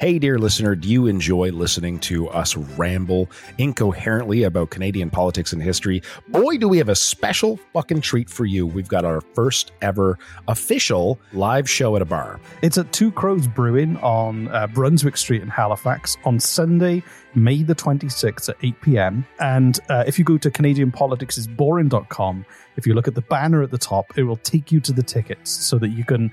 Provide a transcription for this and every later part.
Hey, dear listener, do you enjoy listening to us ramble incoherently about Canadian politics and history? Boy, do we have a special fucking treat for you. We've got our first ever official live show at a bar. It's at Two Crows Brewing on uh, Brunswick Street in Halifax on Sunday, May the 26th at 8 p.m. And uh, if you go to CanadianPoliticsIsBoring.com, if you look at the banner at the top, it will take you to the tickets so that you can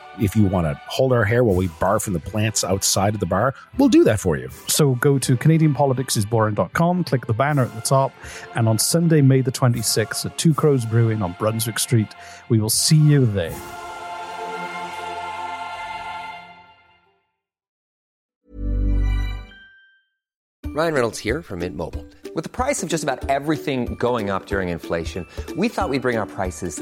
If you want to hold our hair while we barf from the plants outside of the bar, we'll do that for you. So go to CanadianPoliticsIsBoring.com, click the banner at the top, and on Sunday, May the 26th at Two Crows Brewing on Brunswick Street, we will see you there. Ryan Reynolds here from Mint Mobile. With the price of just about everything going up during inflation, we thought we'd bring our prices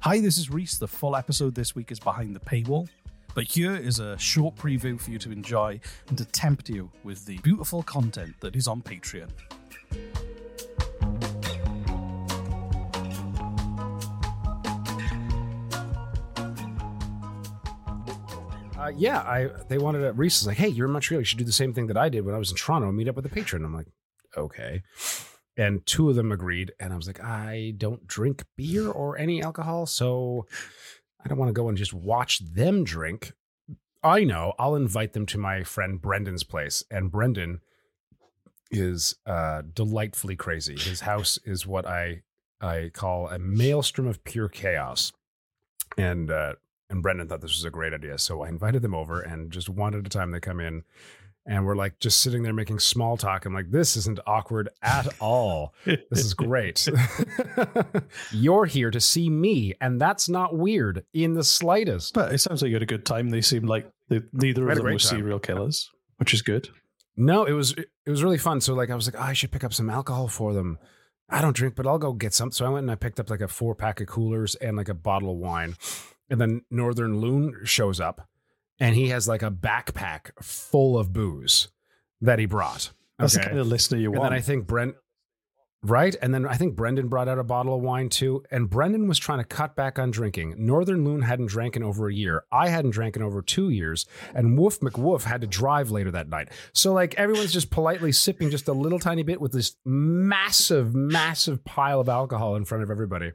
Hi, this is Reese. The full episode this week is behind the paywall. But here is a short preview for you to enjoy and to tempt you with the beautiful content that is on Patreon. Uh, yeah, I they wanted to. Reese is like, hey, you're in Montreal. You should do the same thing that I did when I was in Toronto. and Meet up with a patron. I'm like, okay. And two of them agreed, and I was like, I don't drink beer or any alcohol, so I don't want to go and just watch them drink. I know I'll invite them to my friend Brendan's place, and Brendan is uh, delightfully crazy. His house is what I I call a maelstrom of pure chaos, and uh, and Brendan thought this was a great idea. So I invited them over, and just one at a time they come in, and we're like just sitting there making small talk. I'm like, this isn't awkward at all. This is great. You're here to see me, and that's not weird in the slightest. But it sounds like you had a good time. They seemed like they, neither of them great were time. serial killers, which is good. No, it was it was really fun. So like I was like, oh, I should pick up some alcohol for them. I don't drink, but I'll go get some. So I went and I picked up like a four pack of coolers and like a bottle of wine. And then Northern Loon shows up and he has like a backpack full of booze that he brought. That's the kind of listener you and want. then I think Brent Right? And then I think Brendan brought out a bottle of wine too. And Brendan was trying to cut back on drinking. Northern Loon hadn't drank in over a year. I hadn't drank in over two years. And Woof McWoof had to drive later that night. So, like, everyone's just politely sipping just a little tiny bit with this massive, massive pile of alcohol in front of everybody.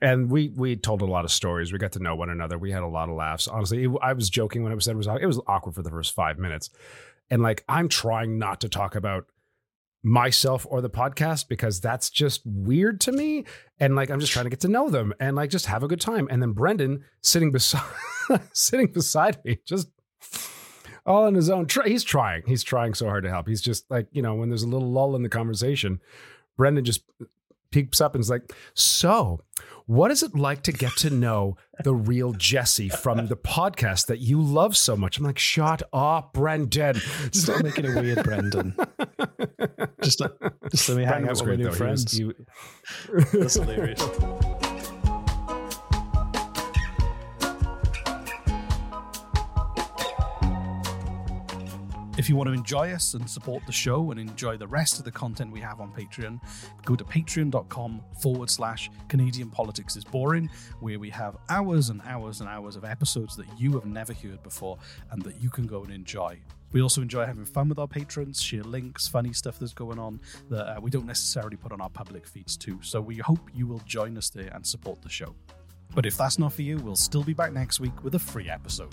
And we we told a lot of stories. We got to know one another. We had a lot of laughs. Honestly, it- I was joking when it was said it was it was awkward for the first five minutes. And like, I'm trying not to talk about myself or the podcast because that's just weird to me and like i'm just trying to get to know them and like just have a good time and then brendan sitting beside sitting beside me just all on his own he's trying he's trying so hard to help he's just like you know when there's a little lull in the conversation brendan just peeps up and is like so what is it like to get to know the real Jesse from the podcast that you love so much? I'm like, shut up, Brendan. Stop making it weird, Brendan. just, let, just let me hang Brendan out with my new though. He was- friends. That's hilarious. If you want to enjoy us and support the show and enjoy the rest of the content we have on Patreon, go to patreon.com forward slash Canadian Politics is Boring, where we have hours and hours and hours of episodes that you have never heard before and that you can go and enjoy. We also enjoy having fun with our patrons, share links, funny stuff that's going on that uh, we don't necessarily put on our public feeds too. So we hope you will join us there and support the show. But if that's not for you, we'll still be back next week with a free episode.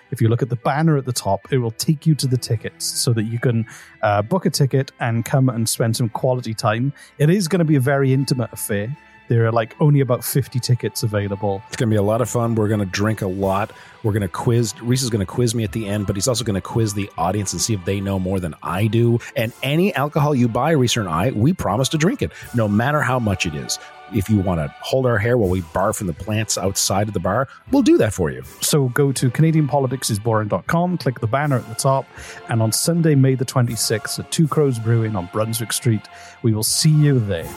if you look at the banner at the top, it will take you to the tickets so that you can uh, book a ticket and come and spend some quality time. It is going to be a very intimate affair. There are like only about 50 tickets available. It's going to be a lot of fun. We're going to drink a lot. We're going to quiz. Reese is going to quiz me at the end, but he's also going to quiz the audience and see if they know more than I do. And any alcohol you buy, Reese and I, we promise to drink it, no matter how much it is. If you want to hold our hair while we barf from the plants outside of the bar, we'll do that for you. So go to CanadianPoliticsIsBoring.com, click the banner at the top, and on Sunday, May the 26th at Two Crows Brewing on Brunswick Street, we will see you there.